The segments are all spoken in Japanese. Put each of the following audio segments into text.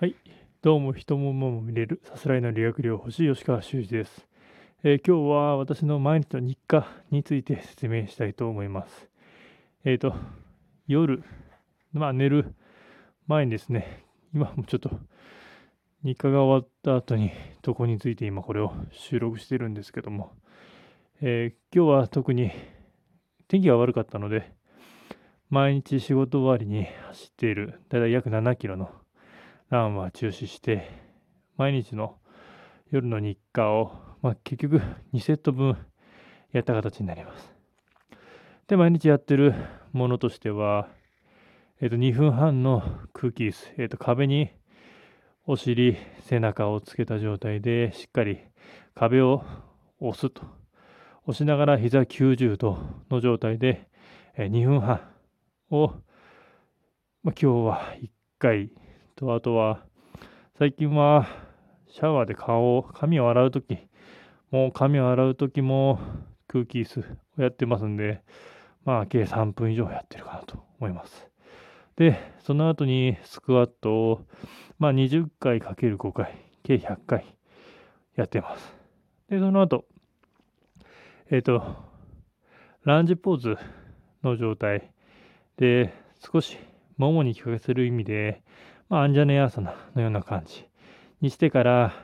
はい。どうも、人も馬も見れる、さすらいの理学療法士、吉川修司です、えー今日は私の毎日の日課について説明したいと思います。えっ、と、夜、まあ寝る前にですね、今もちょっと日課が終わった後に、どこについて今これを収録してるんですけども、えー今日は特に天気が悪かったので、毎日仕事終わりに走っている、だいたい約7キロのランは中止して、毎日の夜の日課を、まあ、結局2セット分やった形になります。で、毎日やってるものとしては、えっ、と、2分半の空気椅子、えっ、と、壁にお尻、背中をつけた状態で、しっかり壁を押すと。押しながら膝90度の状態で、えー2分半を、まあ、今日は1回と、あとは、最近はシャワーで顔を、髪を洗うとき、もう髪を洗うときも空気椅子をやってますんで、まあ、計3分以上やってるかなと思います。で、その後にスクワットを、まあ、20回かける5回、計100回やってます。で、その後、えっ、と、ランジポーズの状態で、少しももに効かせる意味で、まあ、アンジャネヤーサナのような感じにしてから、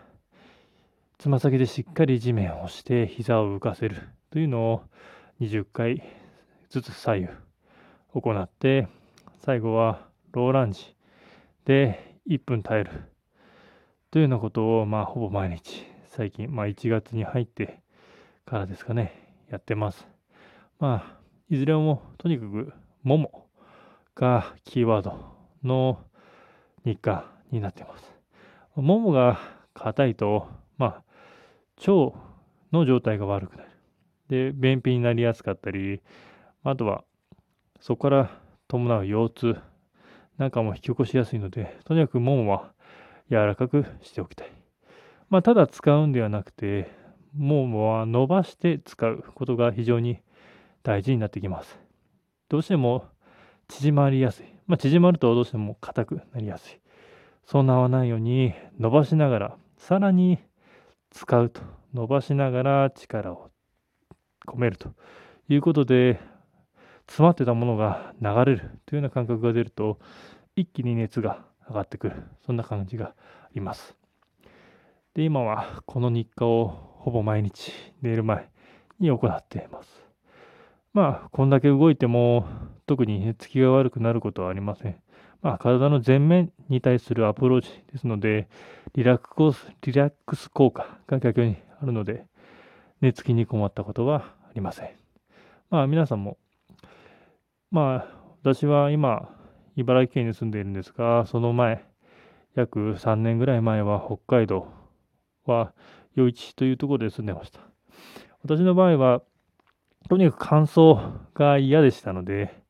つま先でしっかり地面を押して膝を浮かせるというのを20回ずつ左右行って、最後はローランジで1分耐えるというようなことを、まあ、ほぼ毎日、最近、まあ、1月に入ってからですかね、やってます。まあ、いずれもとにかく、ももがキーワードの日課になっています。ももが硬いと、まあ、腸の状態が悪くなる。で、便秘になりやすかったり、あとは、そこから伴う腰痛なんかも引き起こしやすいので、とにかくももは柔らかくしておきたい。まあ、ただ使うんではなくて、ももは伸ばして使うことが非常に大事になってきます。どうしても縮まりやすい。まあ、縮まるとどうしても硬くなりやすい。そうならないように伸ばしながら、さらに使うと。伸ばしながら力を込めるということで、詰まってたものが流れるというような感覚が出ると、一気に熱が上がってくる。そんな感じがあります。で、今はこの日課をほぼ毎日寝る前に行っています。まあ、こんだけ動いても特に寝つきが悪くなることはありません。まあ、体の前面に対するアプローチですので、リラックスリラックス効果が逆にあるので、寝つきに困ったことはありません。まあ、皆さんも、まあ、私は今、茨城県に住んでいるんですが、その前、約3年ぐらい前は北海道は余市というところで住んでました。私の場合は、とにかく乾燥が嫌でしたので、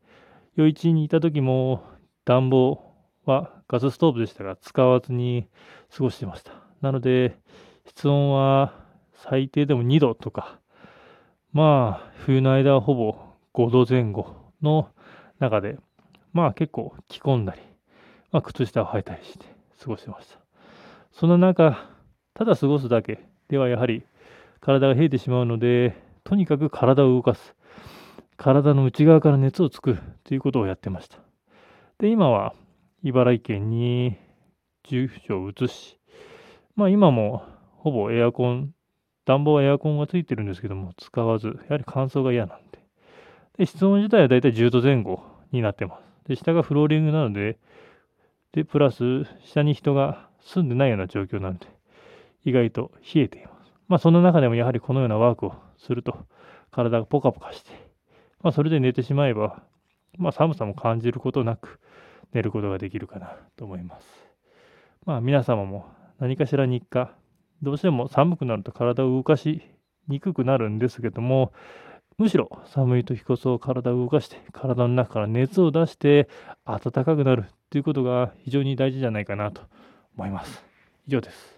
余市にいた時も暖房はガスストーブでしたが、使わずに過ごしてました。なので、室温は最低でも2度とか、まあ、冬の間はほぼ5度前後の中で、まあ結構着込んだり、まあ、靴下を履いたりして過ごしてました。そんな中、ただ過ごすだけではやはり体が冷えてしまうので、とにかく体を動かす。体の内側から熱を作るということをやってました。で、今は茨城県に住所を移し、まあ今もほぼエアコン、暖房はエアコンがついてるんですけども、使わず、やはり乾燥が嫌なんで。で、室温自体はだいたい10度前後になってます。で、下がフローリングなので、で、プラス、下に人が住んでないような状況なので、意外と冷えています。まあ、その中でもやはりこのようなワークをすると、体がポカポカして、まあ、それで寝てしまえば、まあ、寒さも感じることなく寝ることができるかなと思います。まあ、皆様も何かしら日課、どうしても寒くなると体を動かしにくくなるんですけども、むしろ寒い時こそ体を動かして、体の中から熱を出して暖かくなるということが非常に大事じゃないかなと思います。以上です。